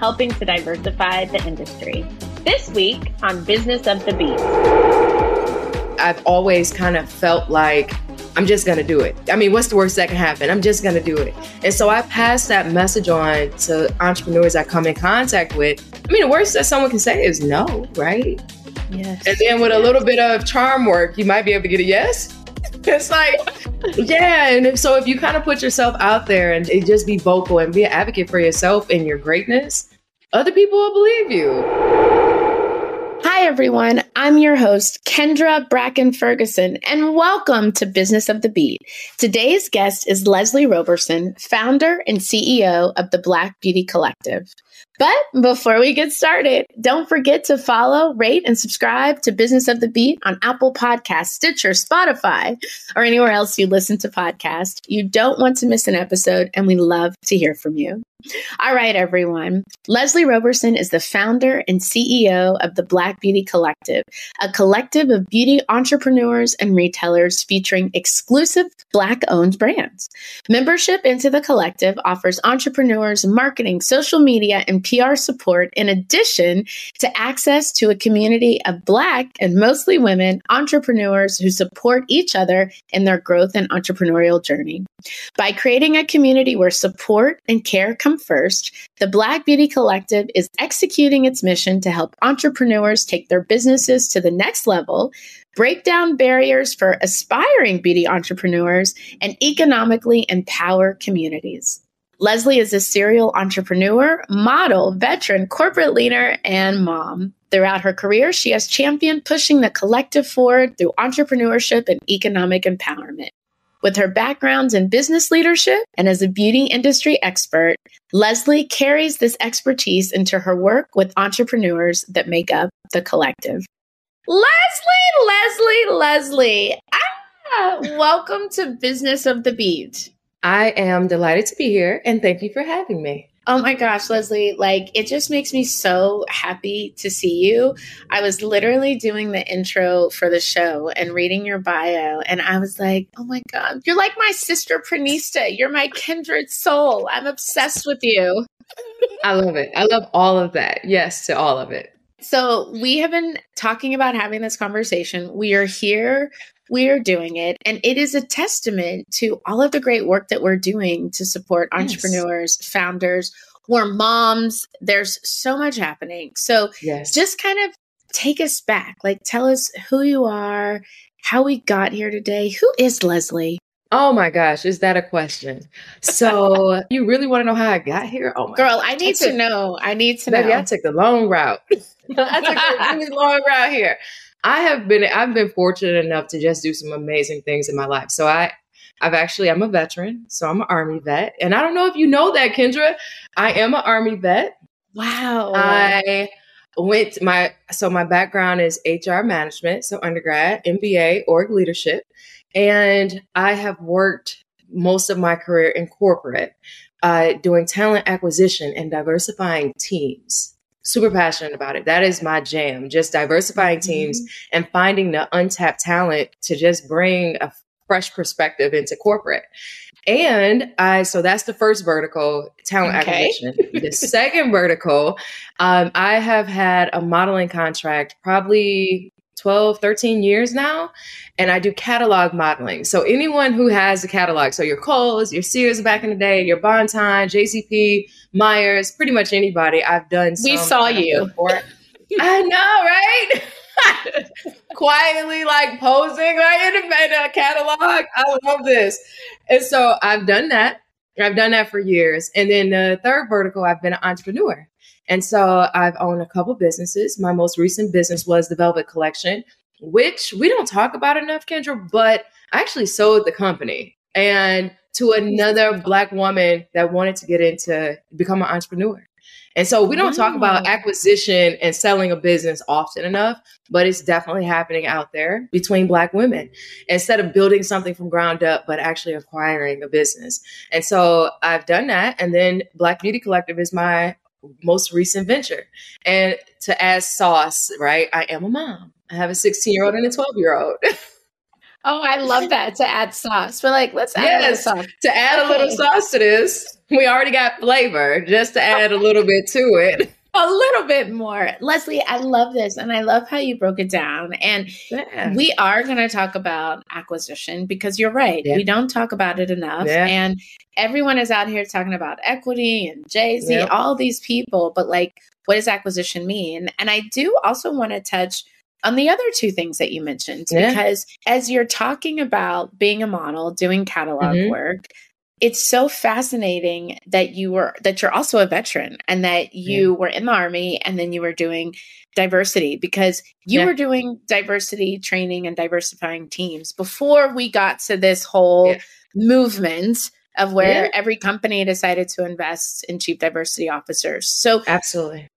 helping to diversify the industry. This week on Business of the Beat. I've always kind of felt like I'm just going to do it. I mean, what's the worst that can happen? I'm just going to do it. And so I pass that message on to entrepreneurs I come in contact with. I mean, the worst that someone can say is no, right? Yes. And then with a little bit of charm work, you might be able to get a yes. It's like, yeah. And if, so if you kind of put yourself out there and just be vocal and be an advocate for yourself and your greatness, other people will believe you. Hi, everyone. I'm your host, Kendra Bracken Ferguson, and welcome to Business of the Beat. Today's guest is Leslie Roberson, founder and CEO of the Black Beauty Collective. But before we get started, don't forget to follow, rate, and subscribe to Business of the Beat on Apple Podcasts, Stitcher, Spotify, or anywhere else you listen to podcasts. You don't want to miss an episode, and we love to hear from you. All right, everyone. Leslie Roberson is the founder and CEO of the Black Beauty Collective, a collective of beauty entrepreneurs and retailers featuring exclusive Black owned brands. Membership into the collective offers entrepreneurs marketing, social media, and PR support, in addition to access to a community of Black and mostly women entrepreneurs who support each other in their growth and entrepreneurial journey. By creating a community where support and care come first, the Black Beauty Collective is executing its mission to help entrepreneurs take their businesses to the next level, break down barriers for aspiring beauty entrepreneurs, and economically empower communities. Leslie is a serial entrepreneur, model, veteran, corporate leader, and mom. Throughout her career, she has championed pushing the collective forward through entrepreneurship and economic empowerment. With her backgrounds in business leadership and as a beauty industry expert, Leslie carries this expertise into her work with entrepreneurs that make up the collective. Leslie, Leslie, Leslie. Ah, welcome to Business of the Beat. I am delighted to be here and thank you for having me. Oh my gosh, Leslie, like it just makes me so happy to see you. I was literally doing the intro for the show and reading your bio, and I was like, oh my God, you're like my sister Pranista. You're my kindred soul. I'm obsessed with you. I love it. I love all of that. Yes, to all of it. So, we have been talking about having this conversation. We are here we're doing it. And it is a testament to all of the great work that we're doing to support entrepreneurs, yes. founders, or moms. There's so much happening. So yes. just kind of take us back. Like, tell us who you are, how we got here today. Who is Leslie? Oh my gosh, is that a question? So you really want to know how I got here? Oh my girl, I need I took, to know. I need to baby, know. I took the long route. I took a really long route here. I have been I've been fortunate enough to just do some amazing things in my life. So I I've actually I'm a veteran, so I'm an army vet. And I don't know if you know that, Kendra. I am an army vet. Wow. I went my so my background is HR management, so undergrad, MBA, org leadership. And I have worked most of my career in corporate, uh, doing talent acquisition and diversifying teams super passionate about it. That is my jam, just diversifying mm-hmm. teams and finding the untapped talent to just bring a fresh perspective into corporate. And I, so that's the first vertical, talent okay. acquisition. the second vertical, um, I have had a modeling contract probably 12, 13 years now. And I do catalog modeling. So anyone who has a catalog, so your Kohl's, your Sears back in the day, your Bon-Ton, JCP, Meijer, pretty much anybody, I've done. We saw you. Before. I know, right? Quietly like posing right in a catalog. I love this. And so I've done that. I've done that for years. And then the third vertical, I've been an entrepreneur. And so I've owned a couple businesses. My most recent business was the Velvet Collection, which we don't talk about enough, Kendra, but I actually sold the company and to another black woman that wanted to get into become an entrepreneur. And so we don't talk about acquisition and selling a business often enough, but it's definitely happening out there between Black women instead of building something from ground up, but actually acquiring a business. And so I've done that. And then Black Beauty Collective is my most recent venture. And to add sauce, right? I am a mom. I have a 16 year old and a 12 year old. oh, I love that to add sauce. But like, let's add yes, sauce. To add okay. a little sauce to this, we already got flavor just to add a little bit to it. A little bit more. Leslie, I love this. And I love how you broke it down. And yeah. we are going to talk about acquisition because you're right. Yeah. We don't talk about it enough. Yeah. And everyone is out here talking about equity and Jay Z, all these people. But like, what does acquisition mean? And I do also want to touch on the other two things that you mentioned because as you're talking about being a model, doing catalog mm-hmm. work, it's so fascinating that you were that you're also a veteran and that you yeah. were in the army and then you were doing diversity because you yeah. were doing diversity training and diversifying teams before we got to this whole yeah. movement of where every company decided to invest in chief diversity officers. So Absolutely.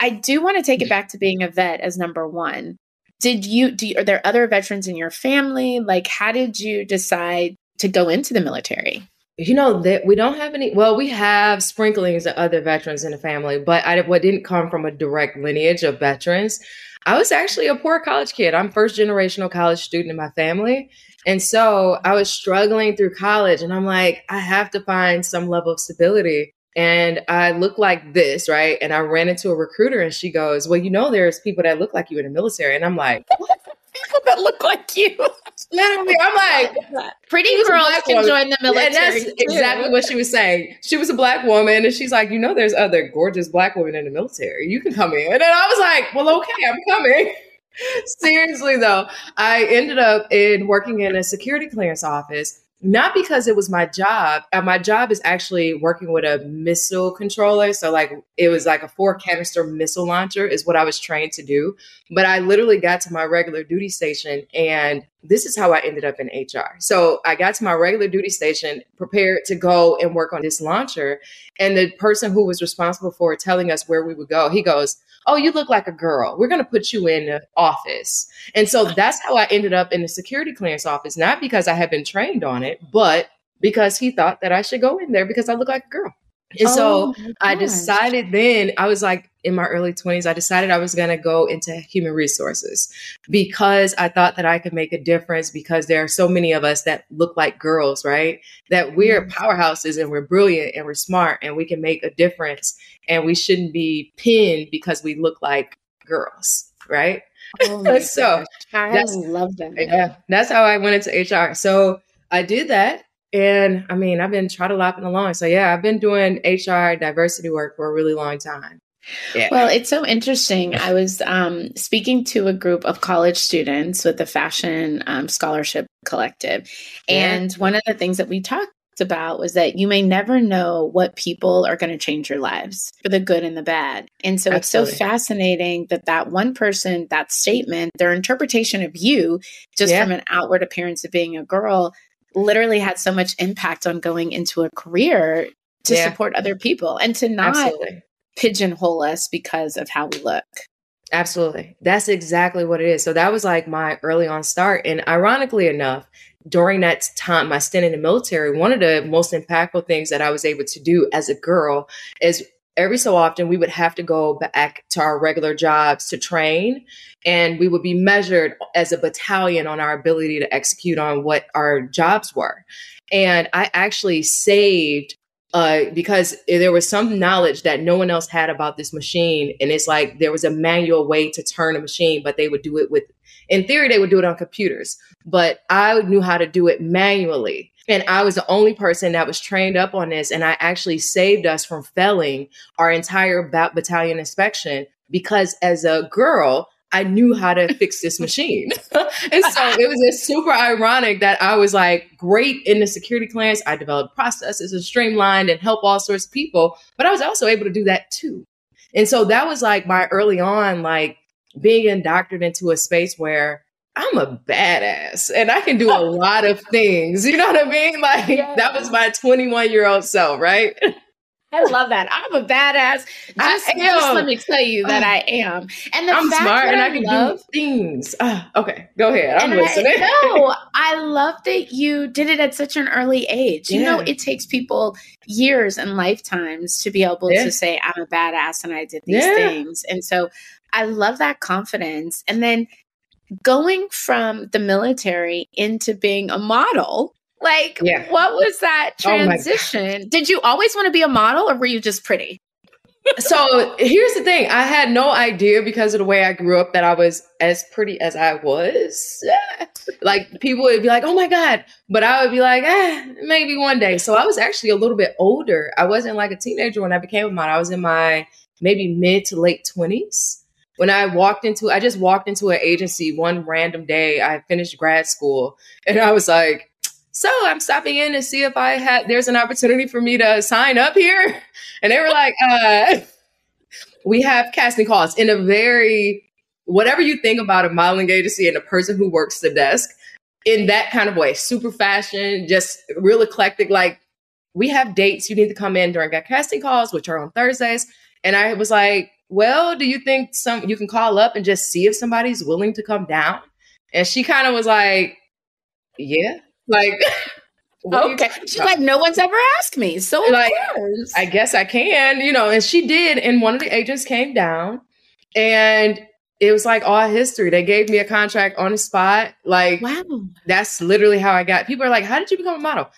I do want to take it back to being a vet as number 1. Did you do you, are there other veterans in your family? Like how did you decide to go into the military? You know that we don't have any well we have sprinklings of other veterans in the family but i what didn't come from a direct lineage of veterans i was actually a poor college kid i'm first generational college student in my family and so i was struggling through college and i'm like i have to find some level of stability and I look like this, right? And I ran into a recruiter and she goes, Well, you know, there's people that look like you in the military. And I'm like, People that look like you. Literally, I'm like, pretty girls can join the military. And that's too. exactly what she was saying. She was a black woman, and she's like, you know, there's other gorgeous black women in the military. You can come in. And I was like, well, okay, I'm coming. Seriously, though, I ended up in working in a security clearance office not because it was my job. Uh, my job is actually working with a missile controller. So, like, it was like a four canister missile launcher, is what I was trained to do. But I literally got to my regular duty station, and this is how I ended up in HR. So, I got to my regular duty station, prepared to go and work on this launcher. And the person who was responsible for telling us where we would go, he goes, oh, you look like a girl. We're going to put you in the office. And so that's how I ended up in the security clearance office, not because I had been trained on it, but because he thought that I should go in there because I look like a girl. And oh, so I decided then, I was like in my early 20s, I decided I was going to go into human resources because I thought that I could make a difference because there are so many of us that look like girls, right? That we're mm-hmm. powerhouses and we're brilliant and we're smart and we can make a difference and we shouldn't be pinned because we look like girls, right? Oh so I love that. Yeah, that's how I went into HR. So I did that and I mean, I've been trotting lopping along. So yeah, I've been doing HR diversity work for a really long time. Yeah. Well, it's so interesting. I was um, speaking to a group of college students with the Fashion um, Scholarship Collective. And yeah. one of the things that we talked about was that you may never know what people are going to change your lives for the good and the bad. And so Absolutely. it's so fascinating that that one person, that statement, their interpretation of you, just yeah. from an outward appearance of being a girl, literally had so much impact on going into a career to yeah. support other people and to not Absolutely. pigeonhole us because of how we look. Absolutely. That's exactly what it is. So that was like my early on start. And ironically enough, during that time, my stint in the military, one of the most impactful things that I was able to do as a girl is every so often we would have to go back to our regular jobs to train and we would be measured as a battalion on our ability to execute on what our jobs were and i actually saved uh, because there was some knowledge that no one else had about this machine. And it's like there was a manual way to turn a machine, but they would do it with, in theory, they would do it on computers. But I knew how to do it manually. And I was the only person that was trained up on this. And I actually saved us from failing our entire battalion inspection because as a girl, I knew how to fix this machine. and so it was just super ironic that I was like great in the security clearance. I developed processes and streamlined and help all sorts of people, but I was also able to do that too. And so that was like my early on, like being indoctrinated into a space where I'm a badass and I can do a lot of things. You know what I mean? Like yeah. that was my 21 year old self, right? I love that. I'm a badass. Just, just, let me tell you that uh, I am. And the I'm fact smart that and I, I can love, do things. Uh, okay, go ahead. I'm listening. I, no, I love that you did it at such an early age. Yeah. You know, it takes people years and lifetimes to be able yeah. to say, I'm a badass and I did these yeah. things. And so I love that confidence. And then going from the military into being a model like, yeah. what was that oh transition? Oh Did you always want to be a model or were you just pretty? so here's the thing I had no idea because of the way I grew up that I was as pretty as I was. like, people would be like, oh my God. But I would be like, eh, maybe one day. So I was actually a little bit older. I wasn't like a teenager when I became a model. I was in my maybe mid to late 20s when I walked into, I just walked into an agency one random day. I finished grad school and I was like, so I'm stopping in to see if I had there's an opportunity for me to sign up here. And they were like, uh, we have casting calls in a very whatever you think about a modeling agency and a person who works the desk in that kind of way, super fashion, just real eclectic. Like we have dates you need to come in during our casting calls, which are on Thursdays. And I was like, well, do you think some you can call up and just see if somebody's willing to come down? And she kind of was like, yeah. Like, okay. She's like, no one's ever asked me. So, like, I guess I can, you know, and she did. And one of the agents came down and it was like all history. They gave me a contract on the spot. Like, wow. That's literally how I got. People are like, how did you become a model?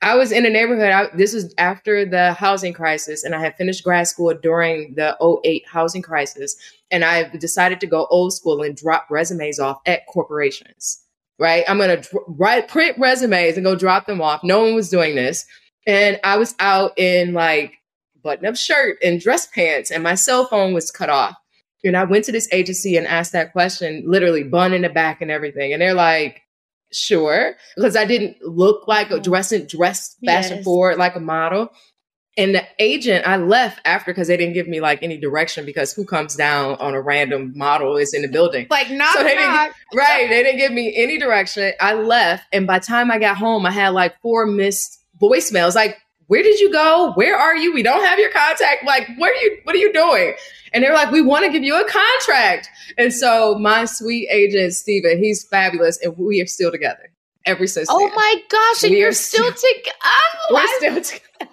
I was in a neighborhood. I, this was after the housing crisis, and I had finished grad school during the 08 housing crisis. And I decided to go old school and drop resumes off at corporations right? I'm going to write, print resumes and go drop them off. No one was doing this. And I was out in like button up shirt and dress pants and my cell phone was cut off. And I went to this agency and asked that question, literally bun in the back and everything. And they're like, sure. Because I didn't look like a mm. dressing dress fashion yes. forward like a model. And the agent, I left after because they didn't give me like any direction because who comes down on a random model is in the building. Like not, so they not. Didn't, right. They didn't give me any direction. I left. And by the time I got home, I had like four missed voicemails. Like, where did you go? Where are you? We don't have your contact. Like, where are you, what are you doing? And they're like, we want to give you a contract. And so my sweet agent, Steven, he's fabulous. And we are still together ever since. Oh then. my gosh. And we you're still together. Oh, we're still together.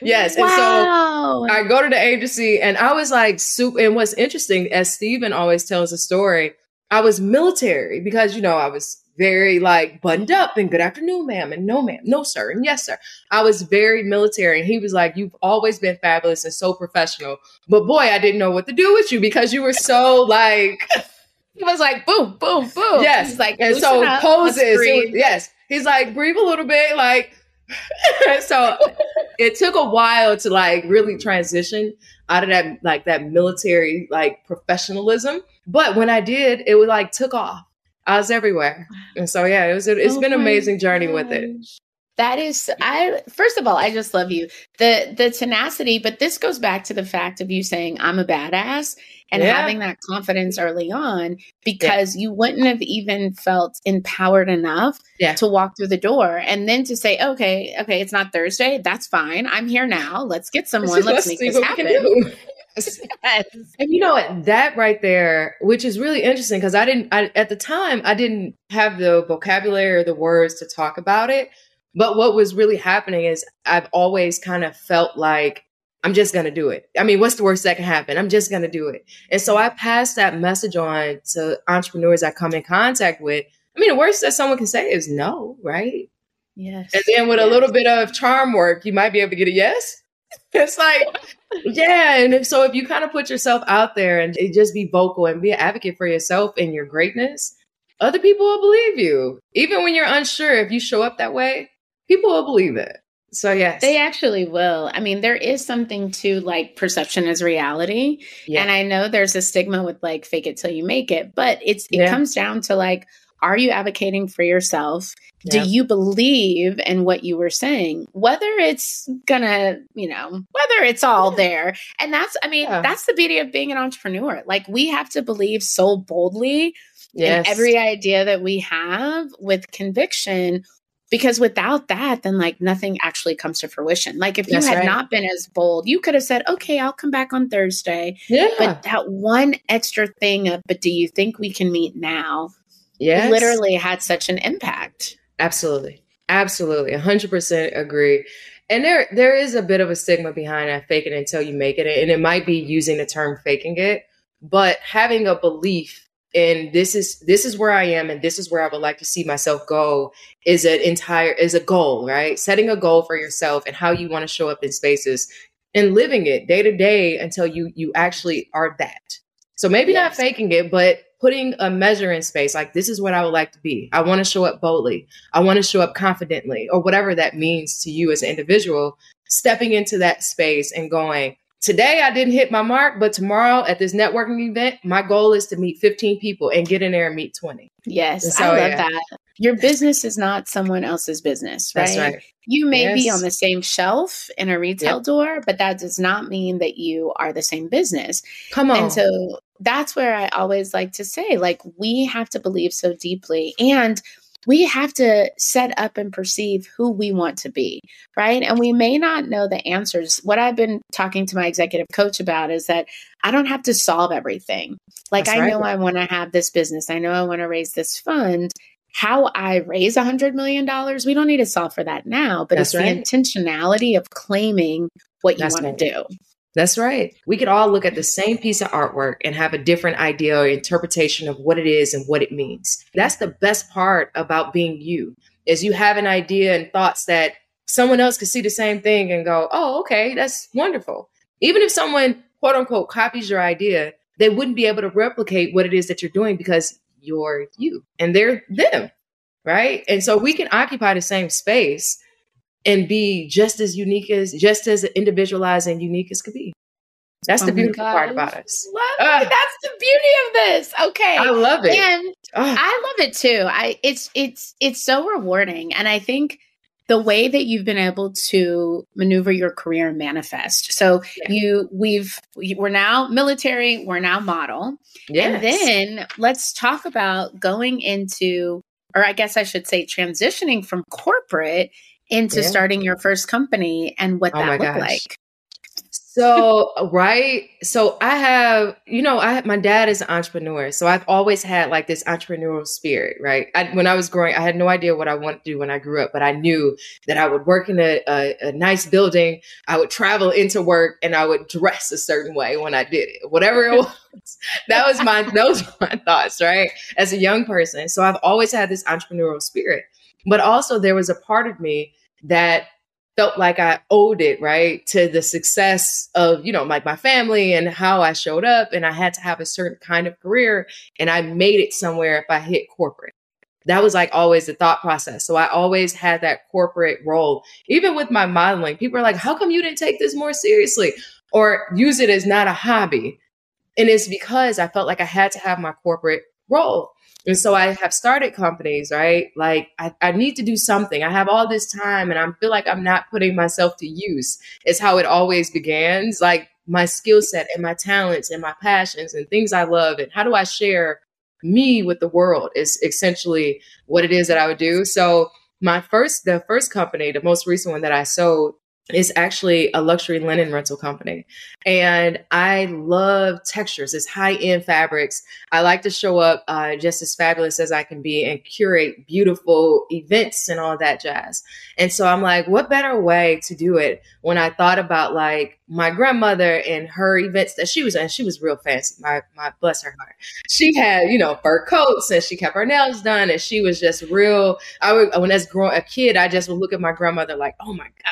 Yes. Wow. And so I go to the agency and I was like, super. And what's interesting, as Steven always tells a story, I was military because, you know, I was very like buttoned up and good afternoon, ma'am, and no, ma'am, no, sir, and yes, sir. I was very military. And he was like, You've always been fabulous and so professional. But boy, I didn't know what to do with you because you were so like, he was like, boom, boom, boom. Yes. He's like, and so poses. Was, yes. He's like, breathe a little bit, like, so it took a while to like really transition out of that like that military like professionalism. But when I did, it was like took off. I was everywhere. And so yeah, it was it's oh been an amazing journey gosh. with it. That is I first of all, I just love you. The the tenacity, but this goes back to the fact of you saying I'm a badass and yeah. having that confidence early on because yeah. you wouldn't have even felt empowered enough yeah. to walk through the door and then to say, okay, okay, it's not Thursday. That's fine. I'm here now. Let's get someone. Let's, let's make this happen. yes. And you know what? That right there, which is really interesting because I didn't, I, at the time, I didn't have the vocabulary or the words to talk about it. But what was really happening is I've always kind of felt like I'm just going to do it. I mean, what's the worst that can happen? I'm just going to do it. And so I pass that message on to entrepreneurs I come in contact with. I mean, the worst that someone can say is no, right? Yes. And then with yes. a little bit of charm work, you might be able to get a yes. It's like, yeah. And if, so if you kind of put yourself out there and eh, just be vocal and be an advocate for yourself and your greatness, other people will believe you. Even when you're unsure, if you show up that way, people will believe it. So yes. They actually will. I mean, there is something to like perception is reality. yeah. And I know there's a stigma with like fake it till you make it, but it's it Yeah. comes down to like are you advocating for yourself? Yeah. Do you believe in what you were saying? Whether it's gonna, you know, whether it's all there. And that's I mean, Yeah. that's the beauty of being an entrepreneur. Like we have to believe so boldly yes. in every idea that we have with conviction because without that then like nothing actually comes to fruition like if you That's had right. not been as bold you could have said okay i'll come back on thursday yeah. but that one extra thing of but do you think we can meet now yes. literally had such an impact Absolutely. Absolutely. 100% agree. And there there is a bit of a stigma behind that fake it until you make it and it might be using the term faking it, but having a belief in this is this is where I am and this is where I would like to see myself go is an entire is a goal, right? Setting a goal for yourself and how you want to show up in spaces and living it day to day until you you actually are that. So maybe not faking it, but putting a measure in space like this is what I would like to be. I want to show up boldly. I want to show up confidently or whatever that means to you as an individual, stepping into that space and going, today I didn't hit my mark, but tomorrow at this networking event, my goal is to meet 15 people and get in there and meet 20. yes So, i love yeah. that your business is not someone else's business right That's right. you may be on the same shelf in a retail door but that does not mean that you are the same business Come on. And so that's where I always like to say, like, we have to believe so deeply and we have to set up and perceive who we want to be, right? And we may not know the answers. What I've been talking to my executive coach about is that I don't have to solve everything. Like, That's I right. know I want to have this business, I know I want to raise this fund. How I raise a $100 million, we don't need to solve for that now, but That's it's right. the intentionality of claiming what you want right. to do. That's right. We could all look at the same piece of artwork and have a different idea or interpretation of what it is and what it means. That's the best part about being you is you have an idea and thoughts that someone else could see the same thing and go, "Oh, okay, that's wonderful." Even if someone quote unquote copies your idea, they wouldn't be able to replicate what it is that you're doing because you're you and they're them, right? And so we can occupy the same space and be just as unique as just as individualized and unique as could be. That's Oh the beautiful part about us. It. That's the beauty of this. Okay. I love it. and I love it too. I it's it's it's so rewarding and I think the way that you've been able to maneuver your career and manifest. So Yeah. you we've we- we're now military, we're now model. yes. And then let's talk about going into or I guess I should say transitioning from corporate into Yeah. starting your first company and what Oh that looked gosh. like. so right so i have you know i my dad is an entrepreneur so i've always had like this entrepreneurial spirit right I, when i was growing i had no idea what i wanted to do when i grew up but i knew that i would work in a, a, a nice building i would travel into work and i would dress a certain way when i did it whatever it was that was my those were my thoughts right as a young person so i've always had this entrepreneurial spirit but also there was a part of me that felt like I owed it, right, to the success of, you know, like my family and how I showed up. And I had to have a certain kind of career. And I made it somewhere if I hit corporate. That was like always the thought process. So I always had that corporate role. Even with my modeling, people are like, how come you didn't take this more seriously or use it as not a hobby? And it's because I felt like I had to have my corporate role. And so I have started companies, right? Like I, I need to do something. I have all this time and I feel like I'm not putting myself to use. It's how it always begins. Like my skill set and my talents and my passions and things I love. And how do I share me with the world is essentially what it is that I would do. So my first, the first company, the most recent one that I sold is actually a luxury linen rental company. And I love textures. It's high end fabrics. I like to show up uh, just as fabulous as I can be and curate beautiful events and all that jazz. And so I'm like, what better way to do it when I thought about like my grandmother and her events that she was in? She was real fancy. My, my, bless her heart. She had, you know, fur coats and she kept her nails done and she was just real. I would, when as growing a kid, I just would look at my grandmother like, oh my God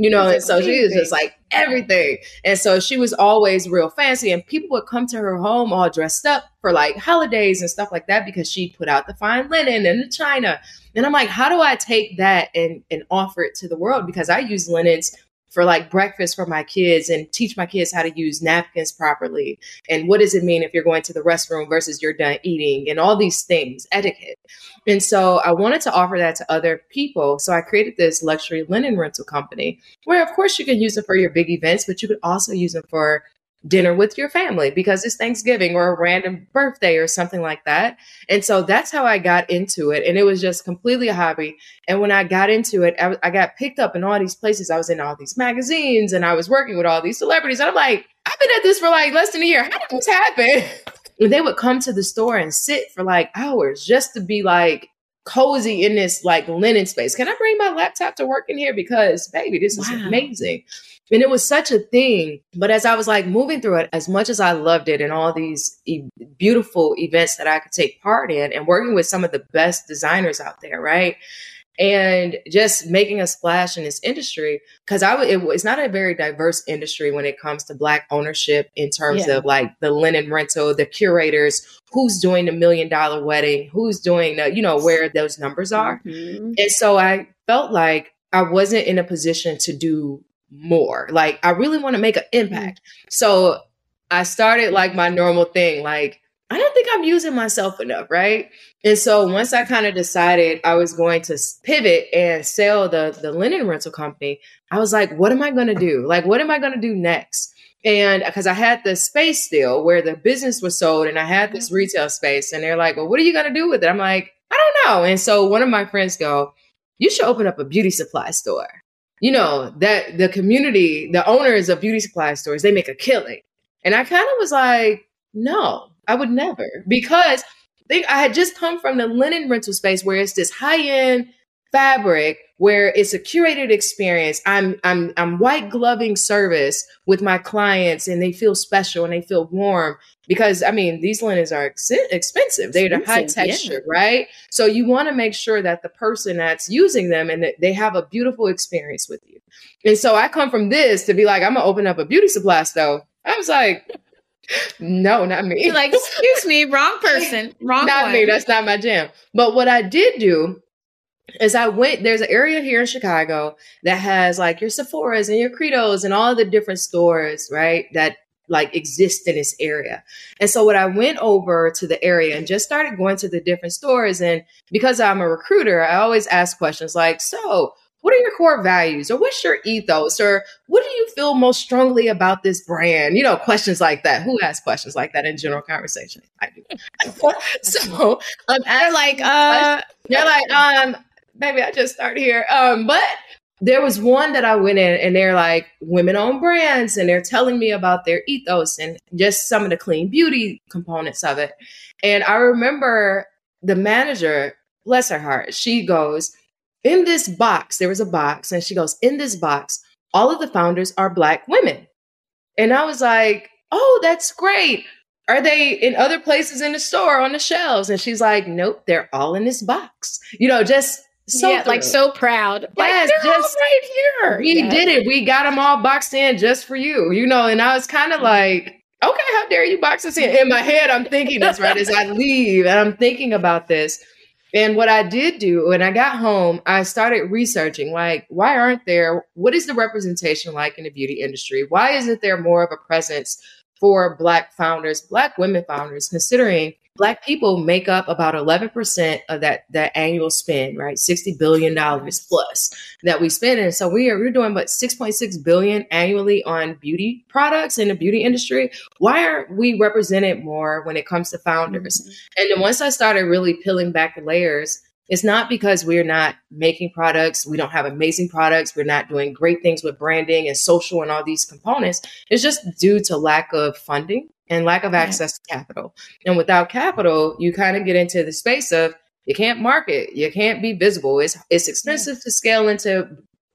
you know, and so she was just like everything. And so she was always real fancy, and people would come to her home all dressed up for like holidays and stuff like that because she put out the fine linen and the china. And I'm like, how do I take that and and offer it to the world? Because I use linens for like breakfast for my kids and teach my kids how to use napkins properly. And what does it mean if you're going to the restroom versus you're done eating and all these things etiquette. And so i wanted to offer that to other people. So i created this luxury linen rental company where of course you can use it for your big events but you could also use it for dinner with your family because it's Thanksgiving or a random birthday or something like that. And so that's how I got into it. And it was just completely a hobby. And when I got into it, I, I, got picked up in all these places. I was in all these magazines and I was working with all these celebrities. And I'm like, I've been at this for like less than a year. How did this happen? And they would come to the store and sit for like hours just to be like, cozy in this like linen space. Can I bring my laptop to work in here? Because baby, this wow. is amazing. And it was such a thing. But as I was like moving through it, as much as I loved it and all these e- beautiful events that I could take part in and working with some of the best designers out there, right? and just making a splash in this industry because I it, it's not a very diverse industry when it comes to black ownership in terms yeah. of like the linen rental, the curators, who's doing the million dollar wedding, who's doing the you know where those numbers are, mm-hmm. and so I felt like I wasn't in a position to do more. Like I really want to make an impact, so I started like my normal thing, like I don't think I'm using myself enough, right? And so once I kind of decided I was going to pivot and sell the the linen rental company, I was like, what am I going to do? Like, what am I going to do next? And because I had the space still where the business was sold, and I had this mm-hmm. retail space, and they're like, well, what are you going to do with it? I'm like, I don't know. And so one of my friends go, you should open up a beauty supply store. You know that the community, the owners of beauty supply stores, they make a killing. And I kind of was like, no, I would never because they, I had just come from the linen rental space where it's this high end fabric where it's a curated experience. I'm I'm I'm white gloving service with my clients and they feel special and they feel warm because I mean these linens are ex- expensive. They're the high texture, yeah. right? So you want to make sure that the person that's using them and that they have a beautiful experience with you. And so I come from this to be like I'm gonna open up a beauty supply store. I was like no, not me. You're like, excuse me, wrong person, wrong. not one. me. That's not my jam. But what I did do is I went. There's an area here in Chicago that has like your Sephora's and your Credos and all the different stores, right? That like exist in this area. And so what I went over to the area and just started going to the different stores and because I'm a recruiter, I always ask questions like, "So, what are your core values? Or what's your ethos? Or what do you feel most strongly about this brand? You know questions like that. Who asks questions like that in general conversation? I do. So um, they're like uh they're like um maybe i just started here. Um but there was one that I went in and they're like women owned brands and they're telling me about their ethos and just some of the clean beauty components of it. And I remember the manager, bless her heart, she goes, in this box, there was a box, and she goes, In this box, all of the founders are Black women. And I was like, Oh, that's great. Are they in other places in the store on the shelves? And she's like, Nope, they're all in this box. You know, just so yeah, like so proud. Yes, like, just right here. We yeah. did it. We got them all boxed in just for you. You know, and I was kind of mm. like, okay, how dare you box us in? In my head, I'm thinking this right as I leave, and I'm thinking about this. And what I did do when I got home, I started researching like, why aren't there, what is the representation like in the beauty industry? Why isn't there more of a presence for Black founders, Black women founders, considering Black people make up about 11% of that, that annual spend, right? $60 billion plus that we spend. And so we are, we're doing about 6.6 billion annually on beauty products in the beauty industry. Why aren't we represented more when it comes to founders? Mm-hmm. And then once I started really peeling back the layers, It's not because we're not making products, we don't have amazing products, we're not doing great things with branding and social and all these components. It's just due to lack of funding and lack of access to capital. And without capital, you kind of get into the space of you can't market, you can't be visible. It's it's expensive to scale into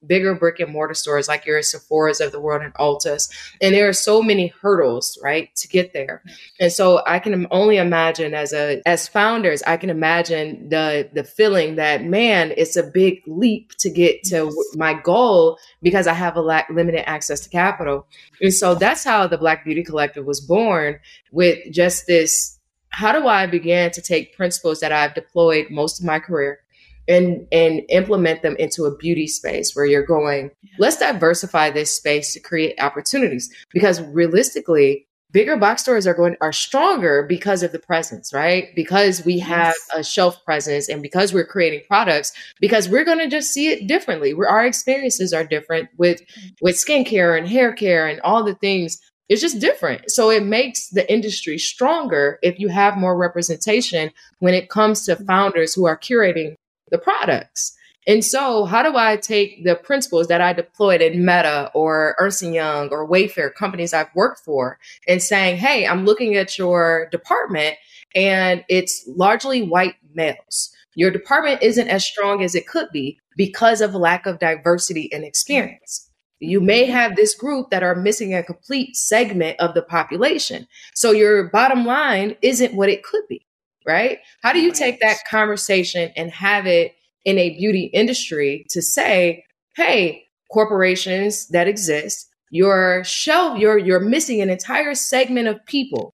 bigger brick and mortar stores like your Sephora's of the world and Ulta's. And there are so many hurdles, right, to get there. And so I can only imagine as a as founders, I can imagine the the feeling that man, it's a big leap to get to my goal because I have a lack, limited access to capital. And so that's how the Black Beauty Collective was born with just this how do I begin to take principles that I've deployed most of my career and and implement them into a beauty space where you're going let's diversify this space to create opportunities. Because realistically bigger box stores are going are stronger because of the presence right? Because we have a shelf presence and because we're creating products because we're going to just see it differently. Where our experiences are different with mm. with skincare and hair care and all the things. It's just different. So it makes the industry stronger if you have more representation when it comes to mm. founders who are curating the products. And so, how do I take the principles that I deployed in Meta or Ernst Young or Wayfair, companies I've worked for, and saying, "Hey, I'm looking at your department, and it's largely white males. Your department isn't as strong as it could be because of lack of diversity and experience." You may have this group that are missing a complete segment of the population. So your bottom line isn't what it could be right? How do you take that conversation and have it in a beauty industry to say, hey, corporations that exist, your shelf, you're you're missing an entire segment of people.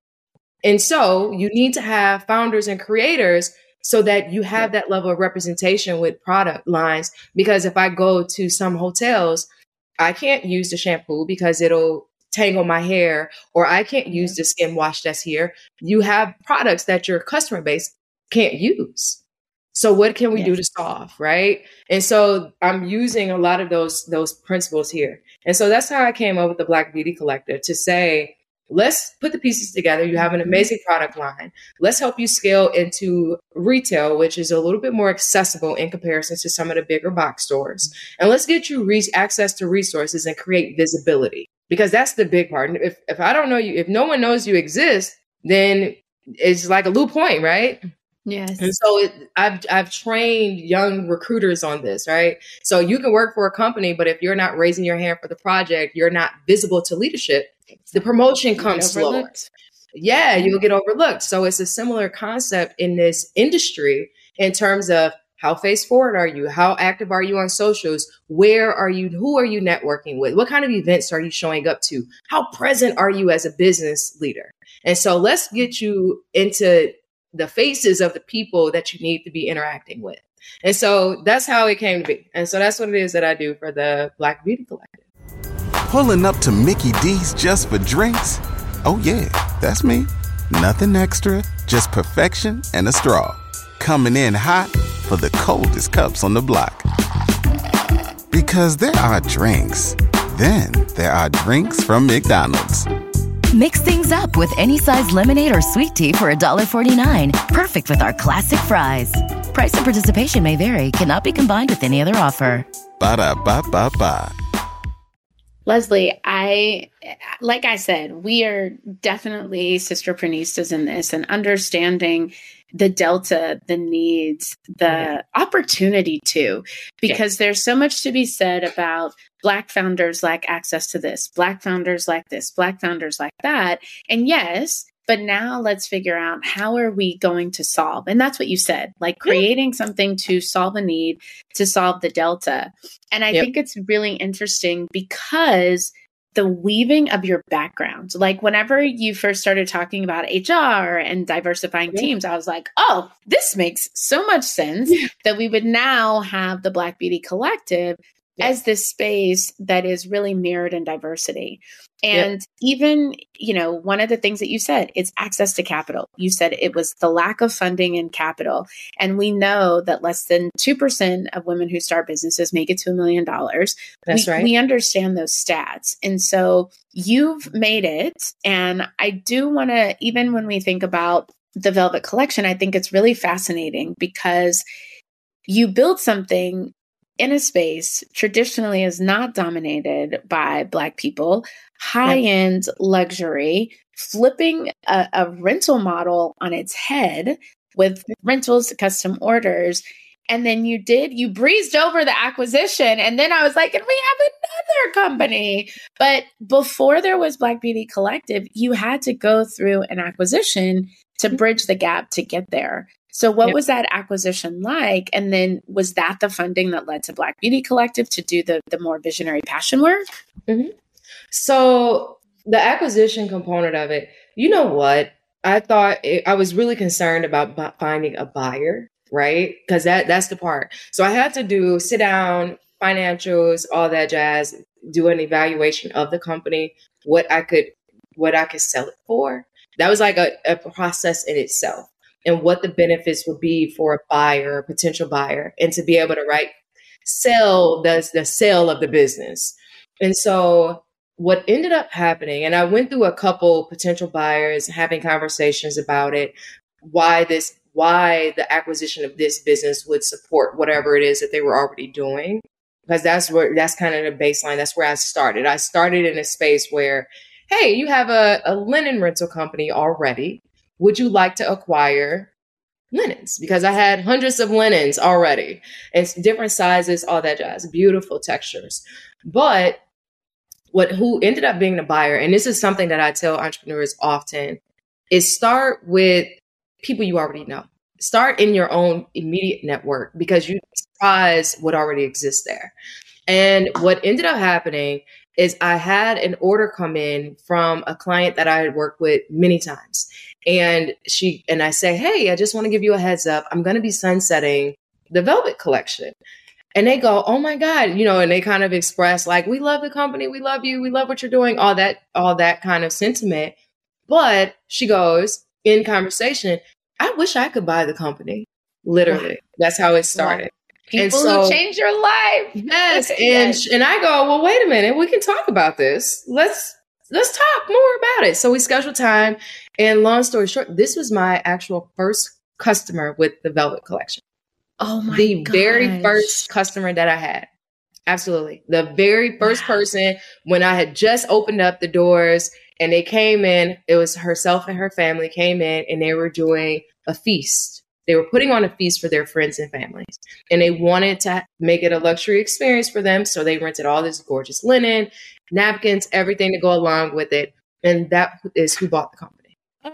And so you need to have founders and creators so that you have that level of representation with product lines. Because if I go to some hotels, I can't use the shampoo because it'll tangle my hair or I can't use the skin wash that's here. You have products that your customer base can't use. So what can we yes. do to solve, right? And so I'm using a lot of those those principles here. And so that's how I came up with the Black Beauty Collective to say, let's put the pieces together. You have an mm-hmm. amazing product line. Let's help you scale into retail, which is a little bit more accessible in comparison to some of the bigger box stores. And let's get you re- access to resources and create visibility because that's the big part. If if I don't know you, if no one knows you exist, then it's like a loop point, right? Yes. And so it, I've I've trained young recruiters on this, right? So you can work for a company, but if you're not raising your hand for the project, you're not visible to leadership. The promotion comes slower. Yeah, you'll get overlooked. So it's a similar concept in this industry in terms of how face forward are you? How active are you on socials? Where are you? Who are you networking with? What kind of events are you showing up to? How present are you as a business leader? And so let's get you into the faces of the people that you need to be interacting with. And so that's how it came to be. And so that's what it is that I do for the Black Beauty Collective. Pulling up to Mickey D's just for drinks? Oh, yeah, that's me. Nothing extra, just perfection and a straw. Coming in hot for the coldest cups on the block. Because there are drinks, then there are drinks from McDonald's. Mix things up with any size lemonade or sweet tea for $1.49. Perfect with our classic fries. Price and participation may vary, cannot be combined with any other offer. Ba da ba ba ba. Leslie, I, like I said, we are definitely sisterprenistas in this and understanding the delta, the needs, the mm-hmm. opportunity to, because there's so much to be said about Black founders lack access to this, Black founders like this, Black founders like that. And yes, but now let's figure out how are we going to solve? And that's what you said, like creating something to solve a need, to solve the delta. And I yep. think it's really interesting because the weaving of your background. Like whenever you first started talking about HR and diversifying yeah. teams, I was like, oh, this makes so much sense yeah. that we would now have the Black Beauty Collective as this space that is really mirrored in diversity. And yep. even, you know, one of the things that you said, it's access to capital. You said it was the lack of funding and capital. And we know that less than 2% of women who start businesses make it to a million dollars. That's we, right. We understand those stats. And so you've made it. And I do want to, even when we think about the Velvet Collection, I think it's really fascinating because you build something in a space traditionally is not dominated by Black people, high end luxury, flipping a, a, rental model on its head with rentals, custom orders. And then you did, you breezed over the acquisition. And then I was like, and we have another company. But before there was Black Beauty Collective, you had to go through an acquisition to bridge the gap to get there. So, what yep. was that acquisition like? And then, was that the funding that led to Black Beauty Collective to do the the more visionary passion work? Mm-hmm. So, the acquisition component of it, you know what? I thought it, I was really concerned about b- finding a buyer, right? Because that that's the part. So I had to do sit down, financials, all that jazz, do an evaluation of the company, what I could what I could sell it for. That was like a, a process in itself and what the benefits would be for a buyer, a potential buyer, and to be able to write sell the, the sale of the business. And so what ended up happening, and I went through a couple potential buyers having conversations about it, why this why the acquisition of this business would support whatever it is that they were already doing. Because that's where that's kind of the baseline. That's where I started. I started in a space where, hey, you have a, a linen rental company already would you like to acquire linens? Because I had hundreds of linens already. It's different sizes, all that jazz, beautiful textures. But what who ended up being the buyer, and this is something that I tell entrepreneurs often, is start with people you already know. Start in your own immediate network because you surprise what already exists there. And what ended up happening is I had an order come in from a client that I had worked with many times. And she and I say, Hey, I just want to give you a heads up. I'm going to be sunsetting the Velvet collection. And they go, Oh my God, you know, and they kind of express like, we love the company, we love you, we love what you're doing, all that, all that kind of sentiment. But she goes in conversation, I wish I could buy the company. Literally. That's how it started. People so, who change your life. Yes. And yes. and I go, well, wait a minute, we can talk about this. Let's let's talk more about it. So we schedule time. And long story short, this was my actual first customer with the Velvet collection. Oh my The gosh. very first customer that I had. Absolutely. The very first wow. person when I had just opened up the doors and they came in, it was herself and her family came in and they were doing a feast. They were putting on a feast for their friends and families. And they wanted to make it a luxury experience for them. So they rented all this gorgeous linen napkins, everything to go along with it. And that is who bought the company.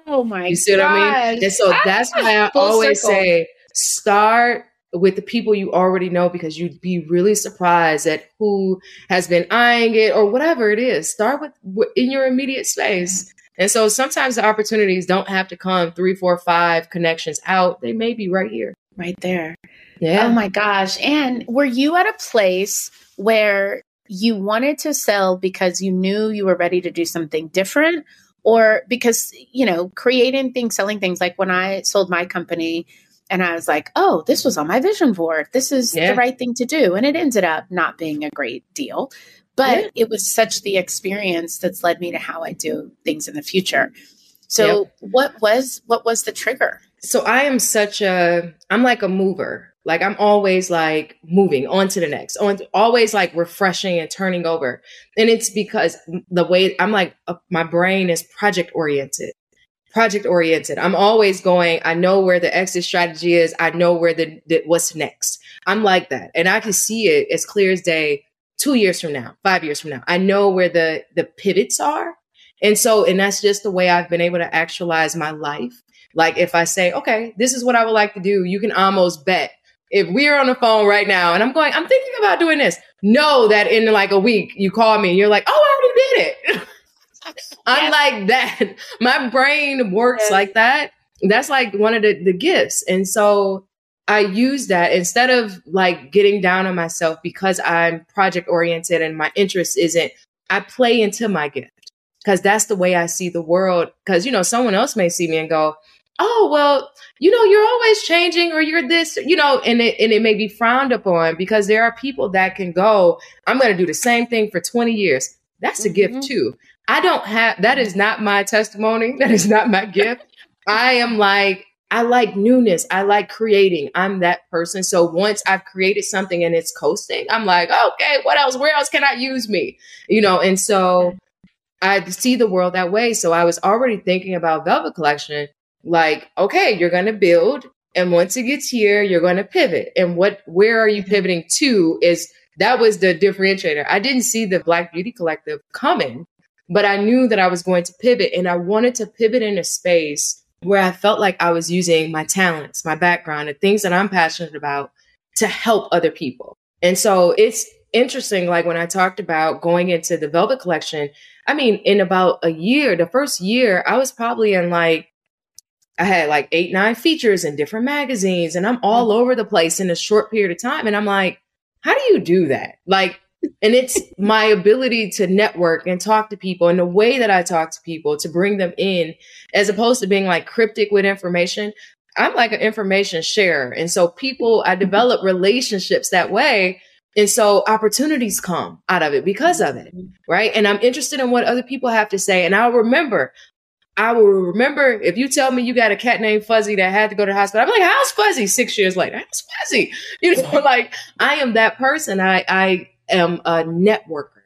Oh my You see gosh. what I mean? And so that's why I always circle. say start with the people you already know because you'd be really surprised at who has been eyeing it or whatever it is. Start with in your immediate space. And so sometimes the opportunities don't have to come three, four, five connections out. They may be right here. Right there. Yeah. Oh my gosh. And were you at a place where you wanted to sell because you knew you were ready to do something different or because you know creating things selling things like when i sold my company and i was like oh this was on my vision board this is yeah. the right thing to do and it ended up not being a great deal but yeah. it was such the experience that's led me to how i do things in the future so yep. what was what was the trigger so i am such a i'm like a mover like I'm always like moving on to the next, on always like refreshing and turning over. And it's because the way I'm like, uh, my brain is project oriented, project oriented. I'm always going, I know where the exit strategy is. I know where the, the what's next. I'm like that. And I can see it as clear as day two years from now, five years from now. I know where the, the pivots are. And so, and that's just the way I've been able to actualize my life. Like if I say, okay, this is what I would like to do, you can almost bet if we're on the phone right now and I'm going, I'm thinking about doing this, know that in like a week you call me and you're like, oh, I already did it. I'm like that. My brain works yes. like that. That's like one of the, the gifts. And so I use that instead of like getting down on myself because I'm project oriented and my interest isn't, I play into my gift because that's the way I see the world. Because, you know, someone else may see me and go, oh well you know you're always changing or you're this you know and it, and it may be frowned upon because there are people that can go i'm going to do the same thing for 20 years that's a mm-hmm. gift too i don't have that is not my testimony that is not my gift i am like I like newness. I like creating. I'm that person. So once I've created something and it's coasting, I'm like, okay, what else? Where else can I use me? You know, and so I see the world that way. So I was already thinking about Velvet Collection, like, okay, you're going to build. And once it gets here, you're going to pivot. And what, where are you mm-hmm. pivoting to is that was the differentiator. I didn't see the Black Beauty Collective coming, but I knew that I was going to pivot and I wanted to pivot in a space where I felt like I was using my talents, my background, and things that I'm passionate about to help other people. And so it's interesting. Like when I talked about going into the Velvet collection, I mean, in about a year, the first year, I was probably in like, I had like eight, nine features in different magazines, and I'm all over the place in a short period of time. And I'm like, how do you do that? Like, and it's my ability to network and talk to people and the way that I talk to people to bring them in, as opposed to being like cryptic with information. I'm like an information sharer. And so people, I develop relationships that way. And so opportunities come out of it because of it. Mm-hmm. Right. And I'm interested in what other people have to say. And I'll remember, I will remember if you tell me you got a cat named Fuzzy that had to go to the hospital. I'm like, how's Fuzzy six years later? How's Fuzzy? You know, like I am that person. I, I am a networker.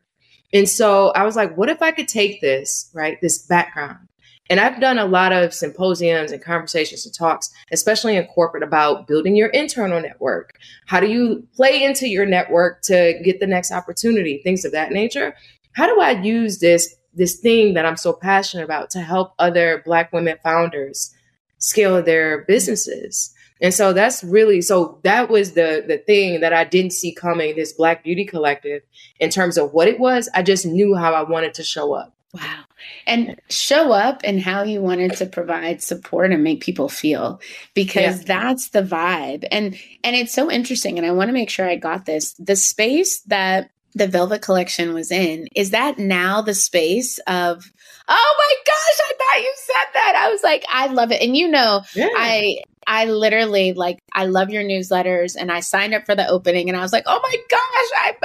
And so I was like, what if I could take this, right, this background? And I've done a lot of symposiums and conversations and talks, especially in corporate, about building your internal network. How do you play into your network to get the next opportunity, things of that nature? How do I use this this thing that I'm so passionate about to help other Black women founders scale their businesses? And so that's really so that was the the thing that I didn't see coming this Black Beauty Collective in terms of what it was. I just knew how I wanted to show up. Wow. And show up and how you wanted to provide support and make people feel because yeah. that's the vibe. And and it's so interesting and I want to make sure I got this. The space that the Velvet collection was in, is that now the space of Oh my gosh, I thought you said that. I was like, I love it. And you know, yeah. I I literally like I love your newsletters and I signed up for the opening and I was like, "Oh my gosh,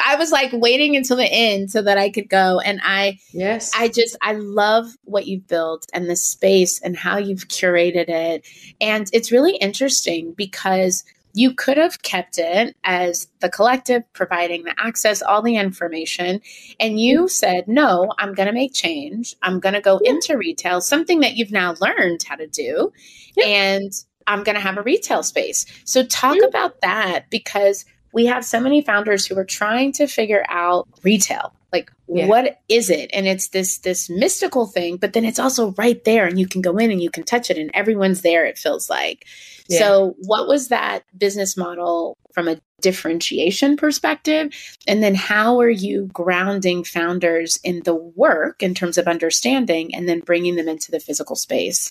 I I was like waiting until the end so that I could go." And I Yes. I just I love what you've built and the space and how you've curated it. And it's really interesting because you could have kept it as the collective providing the access, all the information. And you said, no, I'm going to make change. I'm going to go yeah. into retail, something that you've now learned how to do. Yeah. And I'm going to have a retail space. So, talk mm-hmm. about that because we have so many founders who are trying to figure out retail like yeah. what is it and it's this this mystical thing but then it's also right there and you can go in and you can touch it and everyone's there it feels like yeah. so what was that business model from a differentiation perspective and then how are you grounding founders in the work in terms of understanding and then bringing them into the physical space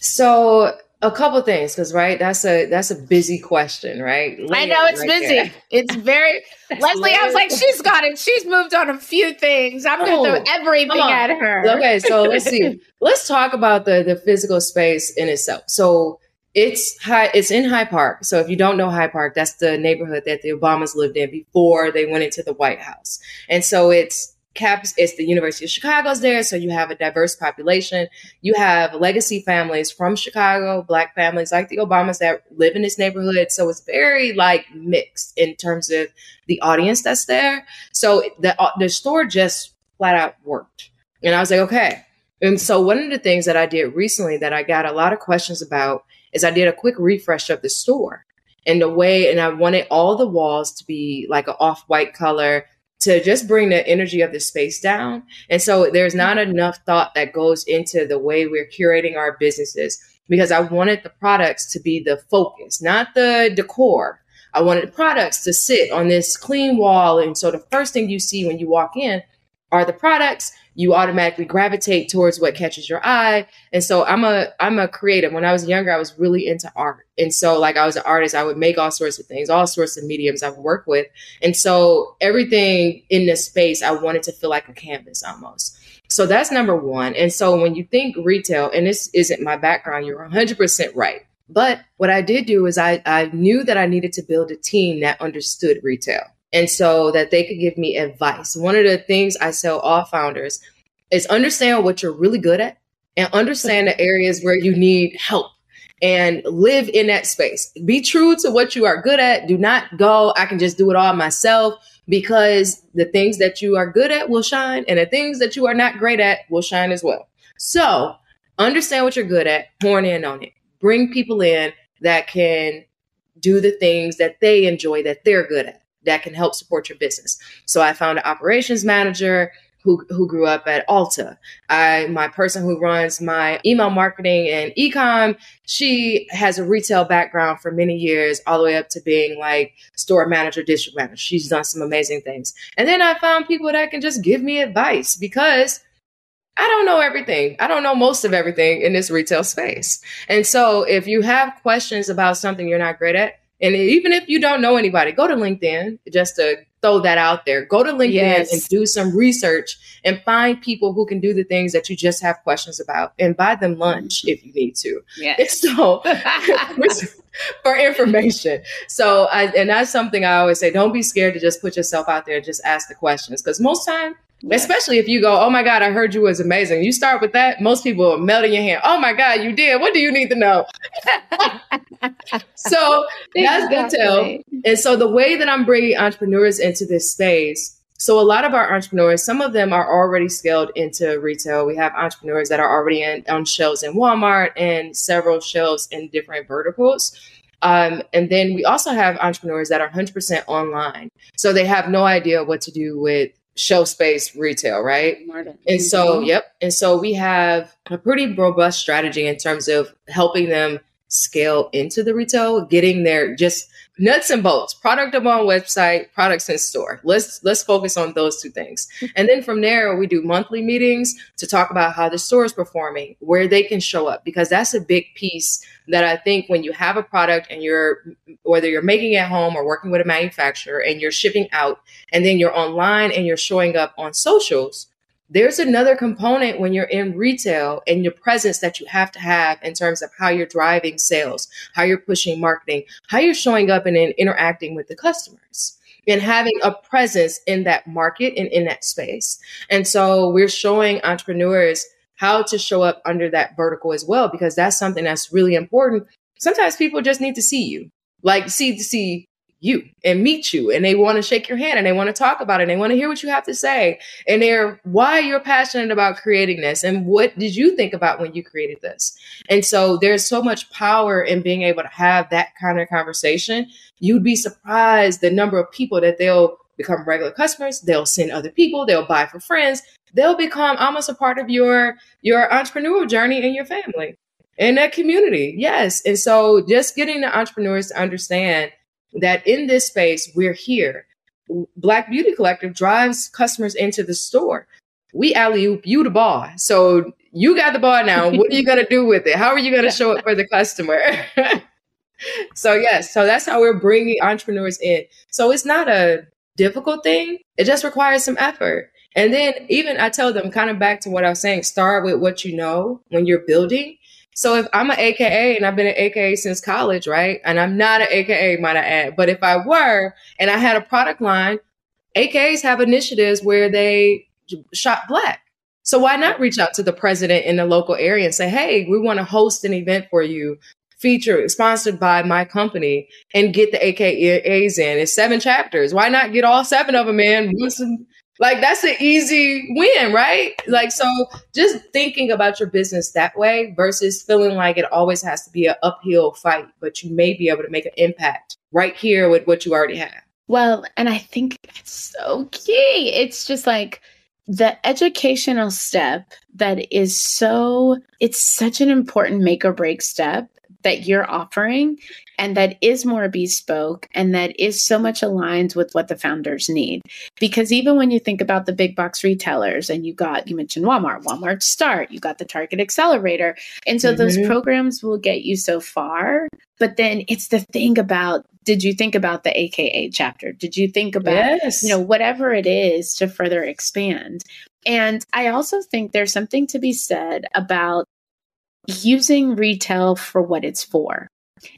so a couple things because right that's a that's a busy question right? Lay i know it's right busy. there. it's very leslie i was like she's got it. She's moved on a few things. I'm gonna oh, throw everything at her. Okay so let's see. Let's talk about the the physical space in itself. So it's high it's in Hyde Park. So if you don't know Hyde Park that's the neighborhood that the obamas lived in before they went into the white house. And so it's caps it's the university of chicago's there so you have a diverse population. You have legacy families from chicago black families like the obamas that live in this neighborhood. So it's very like mixed in terms of the audience that's there. So the, uh, the store just flat out worked. And i was like okay. And so one of the things that i did recently that i got a lot of questions about is i did a quick refresh of the store and the way and i wanted all the walls to be like an off-white color to just bring the energy of the space down. And so there's not enough thought that goes into the way we're curating our businesses because I wanted the products to be the focus, not the decor. I wanted the products to sit on this clean wall. And so the first thing you see when you walk in are the products you automatically gravitate towards what catches your eye. And so I'm a I'm a creative. When I was younger, I was really into art. And so like I was an artist, I would make all sorts of things, all sorts of mediums I've worked with. And so everything in this space, I wanted to feel like a canvas almost. So that's number one. And so when you think retail, and this isn't my background, you're 100% right. But what I did do is I, I knew that I needed to build a team that understood retail and so that they could give me advice. One of the things I tell all founders is understand what you're really good at and understand the areas where you need help. and live in that space. Be true to what you are good at. Do not go, I can just do it all myself because the things that you are good at will shine and the things that you are not great at will shine as well. So understand what you're good at, horn in on it. Bring people in that can do the things that they enjoy that they're good at that can help support your business. So I found an operations manager who, who grew up at Ulta. I, my person who runs my email marketing and ecom, she has a retail background for many years, all the way up to being like store manager, district manager. She's done some amazing things. And then I found people that can just give me advice because I don't know everything. I don't know most of everything in this retail space. And so if you have questions about something you're not great at, and even if you don't know anybody, go to LinkedIn just to throw that out there. Go to LinkedIn yes. and do some research and find people who can do the things that you just have questions about and buy them lunch if you need to. Yes. So for information. So I, and that's something I always say, don't be scared to just put yourself out there and just ask the questions. Cause most time Especially if you go, oh my God, I heard you was amazing. You start with that, most people are melting your hand. Oh my God, you did. What do you need to know? so that's good tell. And so the way that I'm bringing entrepreneurs into this space, so a lot of our entrepreneurs, some of them are already scaled into retail. We have entrepreneurs that are already in, on shelves in Walmart and several shelves in different verticals. Um, and then we also have entrepreneurs that are 100% online. So they have no idea what to do with show space retail, right? And so, mm-hmm. yep. And so we have a pretty robust strategy in terms of helping them scale into the retail, getting their just nuts and bolts, product up on website, products in store. Let's let's focus on those two things. And then from there we do monthly meetings to talk about how the store is performing, where they can show up because that's a big piece that I think when you have a product and you're whether you're making it at home or working with a manufacturer and you're shipping out and then you're online and you're showing up on socials, there's another component when you're in retail and your presence that you have to have in terms of how you're driving sales, how you're pushing marketing, how you're showing up and interacting with the customers and having a presence in that market and in that space. And so we're showing entrepreneurs how to show up under that vertical as well, because that's something that's really important. Sometimes people just need to see you, like see to see you and meet you and they want to shake your hand and they want to talk about it and they want to hear what you have to say and they're why you're passionate about creating this and what did you think about when you created this? And so there's so much power in being able to have that kind of conversation. You'd be surprised the number of people that they'll become regular customers they'll send other people they'll buy for friends they'll become almost a part of your your entrepreneurial journey and your family and that community. Yes and so just getting the entrepreneurs to understand that in this space, we're here. Black Beauty Collective drives customers into the store. We alley oop you the ball. So you got the ball now. What are you going to do with it? How are you going to show it for the customer? so, yes, so that's how we're bringing entrepreneurs in. So it's not a difficult thing, it just requires some effort. And then, even I tell them, kind of back to what I was saying, start with what you know when you're building so if I'm an AKA and I've been an AKA since college, right? And I'm not an AKA, might I add, but if I were and I had a product line, AKAs have initiatives where they shop black. So why not reach out to the president in the local area and say, hey, we want to host an event for you, feature sponsored by my company, and get the AKAs in. It's seven chapters. Why not get all seven of them in? Like that's an easy win, right? Like so just thinking about your business that way versus feeling like it always has to be an uphill fight, but you may be able to make an impact right here with what you already have. Well, and I think that's so key. It's just like the educational step that is so it's such an important make or break step that you're offering and that is more bespoke and that is so much aligned with what the founders need. Because even when you think about the big box retailers and you got, you mentioned Walmart, Walmart Start, you got the Target Accelerator. And so mm-hmm. those programs will get you so far. But then it's the thing about did you think about the AKA chapter? Did you think about, yes. you know, whatever it is to further expand? And I also think there's something to be said about using retail for what it's for.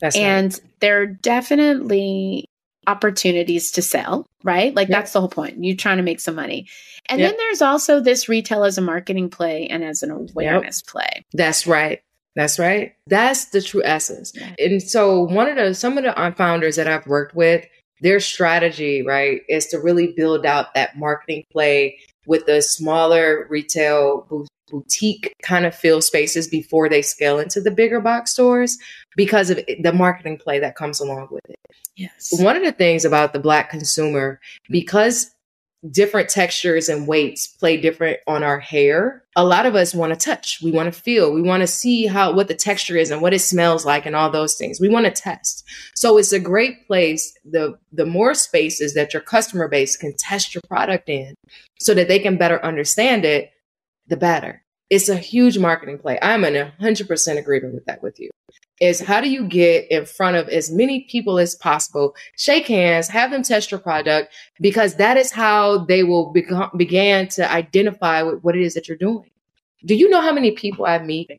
That's and right. there are definitely opportunities to sell, right? Like yep. that's the whole point. You're trying to make some money. And yep. then there's also this retail as a marketing play and as an awareness yep. play. That's right. That's right. That's the true essence. And so one of the some of the founders that I've worked with, their strategy, right, is to really build out that marketing play with the smaller retail boutique kind of feel spaces before they scale into the bigger box stores because of the marketing play that comes along with it. Yes. One of the things about the black consumer, because different textures and weights play different on our hair. A lot of us want to touch, we want to feel, we want to see how what the texture is and what it smells like and all those things. We want to test. So it's a great place the the more spaces that your customer base can test your product in so that they can better understand it, the better. It's a huge marketing play. I'm in 100% agreement with that with you is how do you get in front of as many people as possible, shake hands, have them test your product, because that is how they will become, begin to identify with what it is that you're doing. Do you know how many people I meet?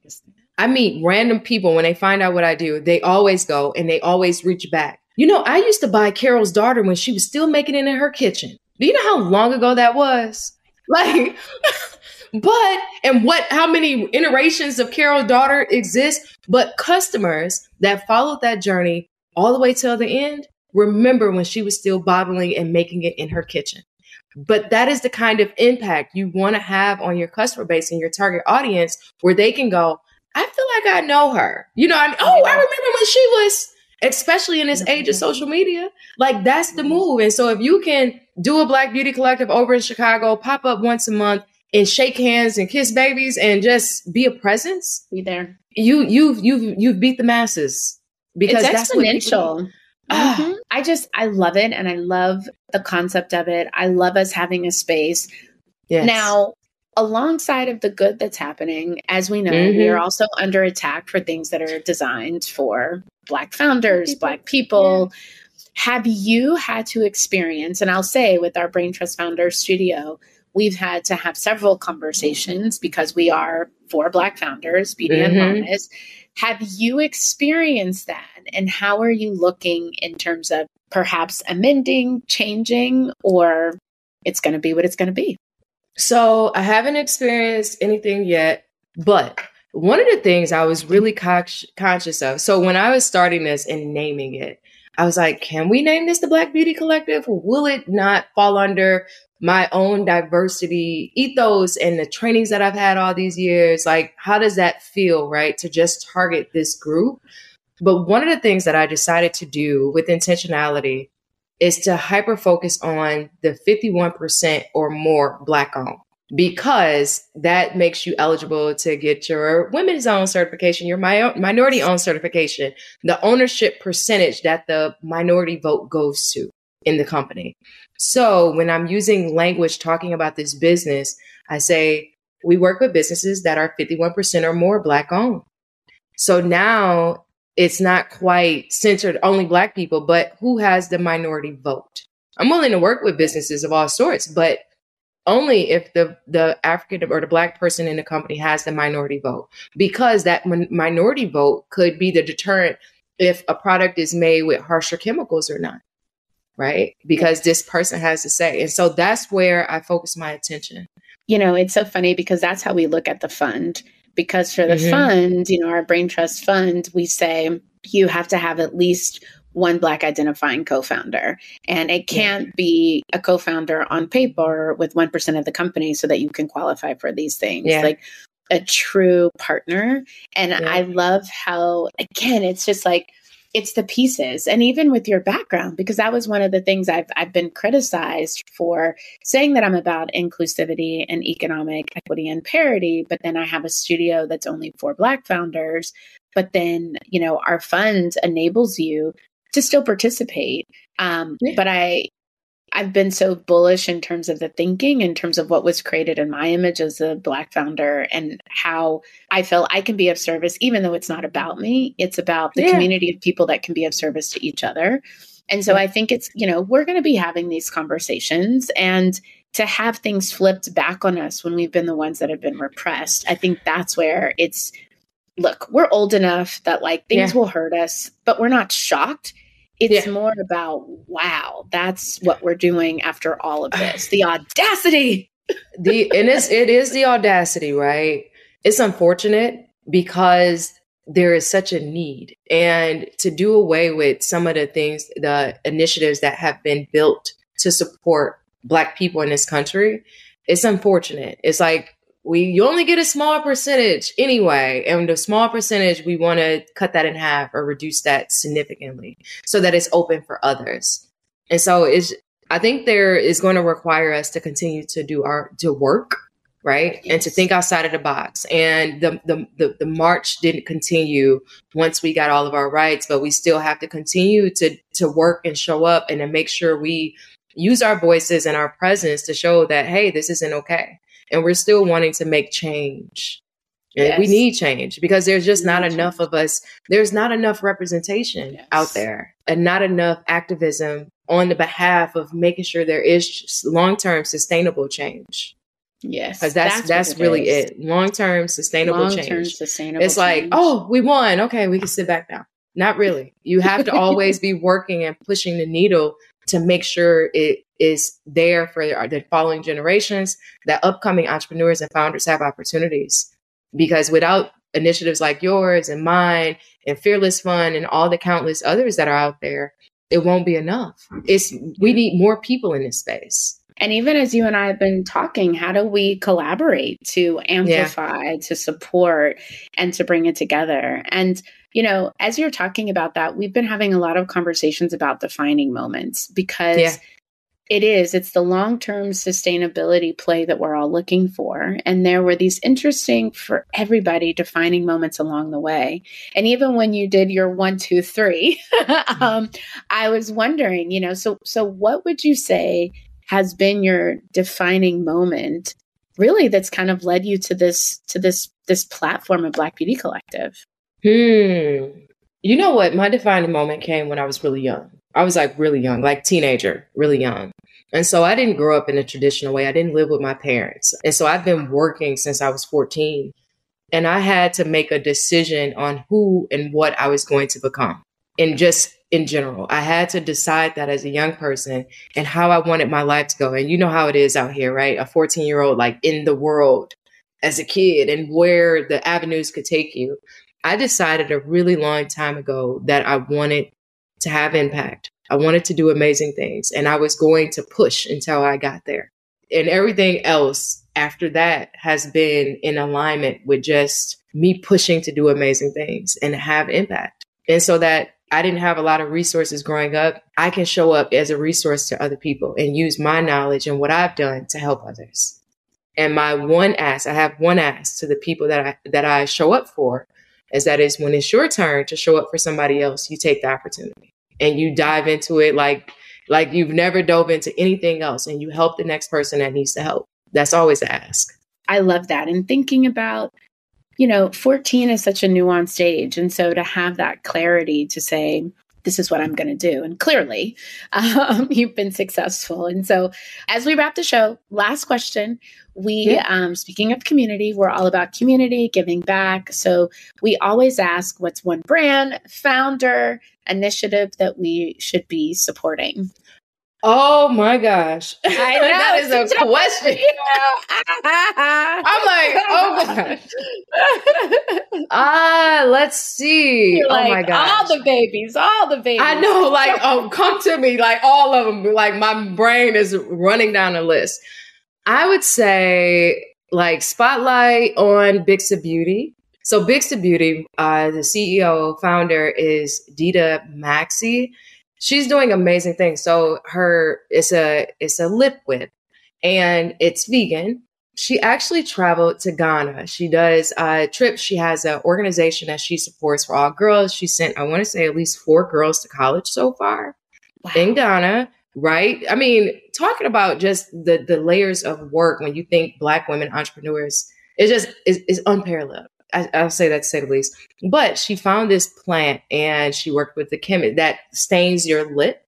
I meet random people when they find out what I do, they always go and they always reach back. You know, I used to buy Carol's daughter when she was still making it in her kitchen. Do you know how long ago that was? Like, but and what how many iterations of Carol daughter exist? But customers that followed that journey all the way till the end remember when she was still bottling and making it in her kitchen. But that is the kind of impact you want to have on your customer base and your target audience where they can go, I feel like I know her. You know, I mean, oh, I remember when she was, especially in this age of social media. Like that's the move. And so if you can do a Black Beauty Collective over in Chicago, pop up once a month, and shake hands and kiss babies and just be a presence, be there. You you've you've you've beat the masses because it's that's exponential. Mm-hmm. I just I love it and I love the concept of it. I love us having a space. Yes. Now, alongside of the good that's happening, as we know, mm-hmm. we are mm-hmm. also under attack for things that are designed for black founders, people. black people. Yeah. Have you had to experience, and I'll say with our Brain Trust Founder Studio, we've had to have several conversations because we are four Black founders, beauty mm-hmm. and wellness. Have you experienced that? And how are you looking in terms of perhaps amending, changing, or it's going to be what it's going to be? So I haven't experienced anything yet, but one of the things I was really con- conscious of. So when I was starting this and naming it, I was like, can we name this the Black Beauty Collective? Will it not fall under my own diversity ethos and the trainings that I've had all these years. Like, how does that feel, right? To just target this group. But one of the things that I decided to do with intentionality is to hyper focus on the 51% or more Black owned because that makes you eligible to get your women's owned certification, your minority owned certification, the ownership percentage that the minority vote goes to in the company. So when I'm using language talking about this business, I say, we work with businesses that are 51% or more Black owned. So now it's not quite centered only Black people, but who has the minority vote? I'm willing to work with businesses of all sorts, but only if the the African or the black person in the company has the minority vote, because that minority vote could be the deterrent if a product is made with harsher chemicals or not right? Because this person has to say. And so that's where I focus my attention. You know, it's so funny because that's how we look at the fund. Because for the mm-hmm. fund, you know, our Brain Trust fund, we say you have to have at least one Black identifying co founder. And it can't yeah. be a co founder on paper with 1% of the company so that you can qualify for these things. Yeah. Like a true partner. And yeah. I love how, again, it's just like, it's the pieces. And even with your background because that was one of the things I've I've been criticized for saying that I'm about inclusivity and economic equity and parity but then I have a studio that's only for black founders. But then you know our fund enables you to still participate. Um, yeah. but I I've been so bullish in terms of the thinking, in terms of what was created in my image as a Black founder, and how I feel I can be of service, even though it's not about me. It's about the yeah. community of people that can be of service to each other. And so. I think it's, you know, we're going to be having these conversations and to have things flipped back on us when we've been the ones that have been repressed. I think that's where it's look, we're old enough that like things yeah. will hurt us, but we're not shocked it's yeah. more about, wow, that's what we're doing after all of this. The audacity. the and it's it is the audacity, right? It's unfortunate because there is such a need and to do away with some of the things the initiatives that have been built to support black people in this country it's unfortunate it's like we you only get a small percentage anyway and the small percentage we want to cut that in half or reduce that significantly so that it's open for others and so it's i think there is going to require us to continue to do our to work right yes. and to think outside of the box and the, the, the the march didn't continue once we got all of our rights but we still have to continue to to work and show up and to make sure we use our voices and our presence to show that hey this isn't okay and we're still wanting to make change yes. we need change because there's just not enough change. of us there's not enough representation yes. out there and not enough activism on the behalf of making sure there is long-term sustainable change Yes, because that's that's, that's it really is. it. Long term sustainable Long-term change. Sustainable. It's like, oh, we won. Okay, we can sit back now. Not really. You have to always be working and pushing the needle to make sure it is there for the following generations. That upcoming entrepreneurs and founders have opportunities. Because without initiatives like yours and mine and Fearless Fund and all the countless others that are out there, it won't be enough. It's we need more people in this space. And even as you and I have been talking, how do we collaborate to amplify, yeah. to support, and to bring it together? And, you know, as you're talking about that, we've been having a lot of conversations about defining moments because yeah. It is, it's the long term sustainability play that we're all looking for. And there were these interesting for everybody defining moments along the way. And even when you did your one, two, three, um, I was wondering, you know, so, so what would you say? has been your defining moment really that's kind of led you to this to this this platform of black beauty collective hmm you know what my defining moment came when i was really young i was like really young like teenager really young and so i didn't grow up in a traditional way i didn't live with my parents and so i've been working since i was 14 and i had to make a decision on who and what i was going to become and just in general. I had to decide that as a young person and how I wanted my life to go. And you know how it is out here, right? A 14 year old, like in the world as a kid and where the avenues could take you. I decided a really long time ago that I wanted to have impact. I wanted to do amazing things and I was going to push until I got there. And everything else after that has been in alignment with just me pushing to do amazing things and have impact. And so that I didn't have a lot of resources growing up. I can show up as a resource to other people and use my knowledge and what I've done to help others. And my one ask, I have one ask to the people that I that I show up for, is that is when it's your turn to show up for somebody else, you take the opportunity and you dive into it like like you've never dove into anything else and you help the next person that needs to help. That's always ask. I love that. And thinking about you know, 14 is such a nuanced age. And so to have that clarity to say, this is what I'm going to do. And clearly, um, you've been successful. And so, as we wrap the show, last question. We, yeah. um, speaking of community, we're all about community, giving back. So, we always ask what's one brand, founder, initiative that we should be supporting? Oh my gosh. I know. that is a question. I'm like, oh my gosh. ah, let's see. You're oh like, my gosh. All the babies, all the babies. I know, like, oh, come to me, like all of them. Like my brain is running down a list. I would say like spotlight on Bixa Beauty. So Bixa Beauty, uh, the CEO, founder is Dita Maxey she's doing amazing things. So her it's a it's a lip whip and it's vegan. She actually traveled to Ghana. She does uh, trips. She has an organization that she supports for all girls. She sent, I want to say, at least four girls to college so far wow. in Ghana. Right? I mean, talking about just the the layers of work when you think Black women entrepreneurs, it just is, is unparalleled. I, will say that to say the least. But she found this plant and she worked with the chemist that stains your lip.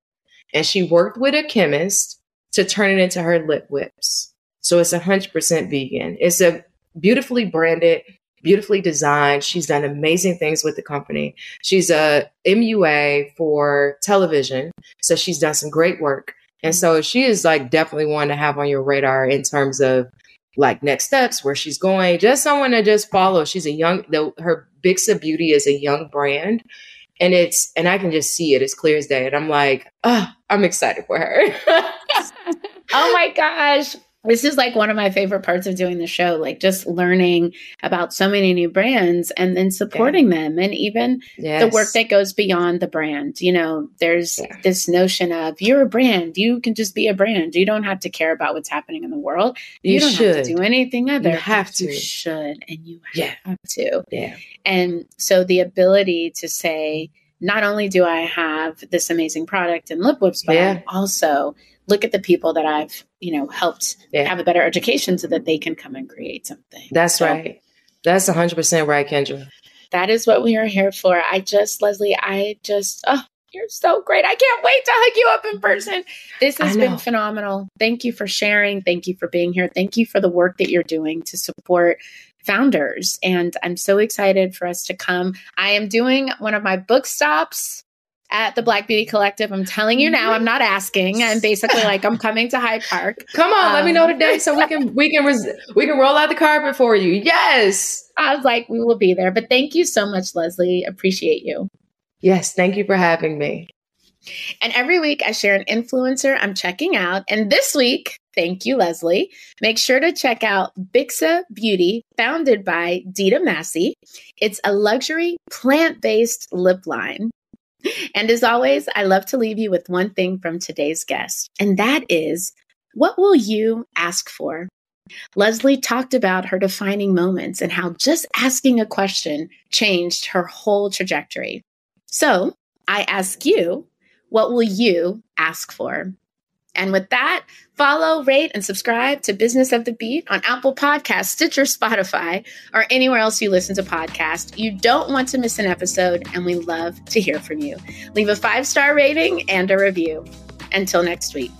And she worked with a chemist to turn it into her lip whips. So it's 100% vegan. It's a beautifully branded, beautifully designed. She's done amazing things with the company. She's a MUA for television. So she's done some great work. And so she is like definitely one to have on your radar in terms of like next steps, where she's going, just someone to just follow. She's a young, the, her Bixa Beauty is a young brand and it's and I can just see it as clear as day. And I'm like, oh, I'm excited for her. oh my gosh. This is like one of my favorite parts of doing the show, like just learning about so many new brands and then supporting yeah. them and even yes. the work that goes beyond the brand. You know, there's yeah. this notion of you're a brand, you can just be a brand. You don't have to care about what's happening in the world. You, you don't should. have to do anything other. You have to. You should and you yeah. have to. Yeah. And so the ability to say, not only do I have this amazing product and lip whips, but. I also look at the people that I've, you know, helped yeah. have a better education so that they can come and create something. That's so, right. That's 100% right, Kendra. That is what we are here for. I just, Leslie, I just, oh, you're so great. I can't wait to hug you up in person. This has been phenomenal. Thank you for sharing. Thank you for being here. Thank you for the work that you're doing to support founders. And I'm so excited for us to come. I am doing one of my book stops at the Black Beauty Collective. I'm telling you now, I'm not asking. I'm basically like, I'm coming to Hyde Park. Come on, um, let me know today so we can we can res- we can roll out the carpet for you. Yes. I was like, we will be there. But thank you so much, Leslie. Appreciate you. Yes, thank you for having me. And every week I share an influencer I'm checking out. And this week, thank you, Leslie. Make sure to check out Bixa Beauty, founded by Dita Massey. It's a luxury plant based lip line. And as always, I love to leave you with one thing from today's guest, and that is what will you ask for? Leslie talked about her defining moments and how just asking a question changed her whole trajectory. So I ask you, what will you ask for? And with that, follow, rate, and subscribe to Business of the Beat on Apple Podcasts, Stitcher, Spotify, or anywhere else you listen to podcasts. You don't want to miss an episode, and we love to hear from you. Leave a five star rating and a review. Until next week.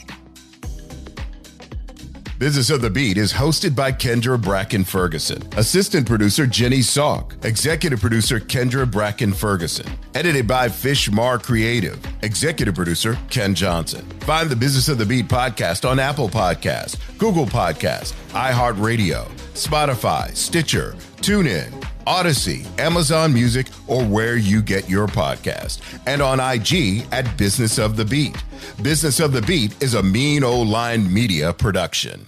Business of the Beat is hosted by Kendra Bracken Ferguson, assistant producer Jenny Salk, executive producer Kendra Bracken Ferguson, edited by Fishmar Creative, executive producer Ken Johnson. Find the Business of the Beat podcast on Apple Podcasts, Google Podcasts, iHeartRadio, Spotify, Stitcher, TuneIn, Audacy, Amazon Music, or where you get your podcast, and on IG at Business of the Beat. Business of the Beat is a mean old line media production.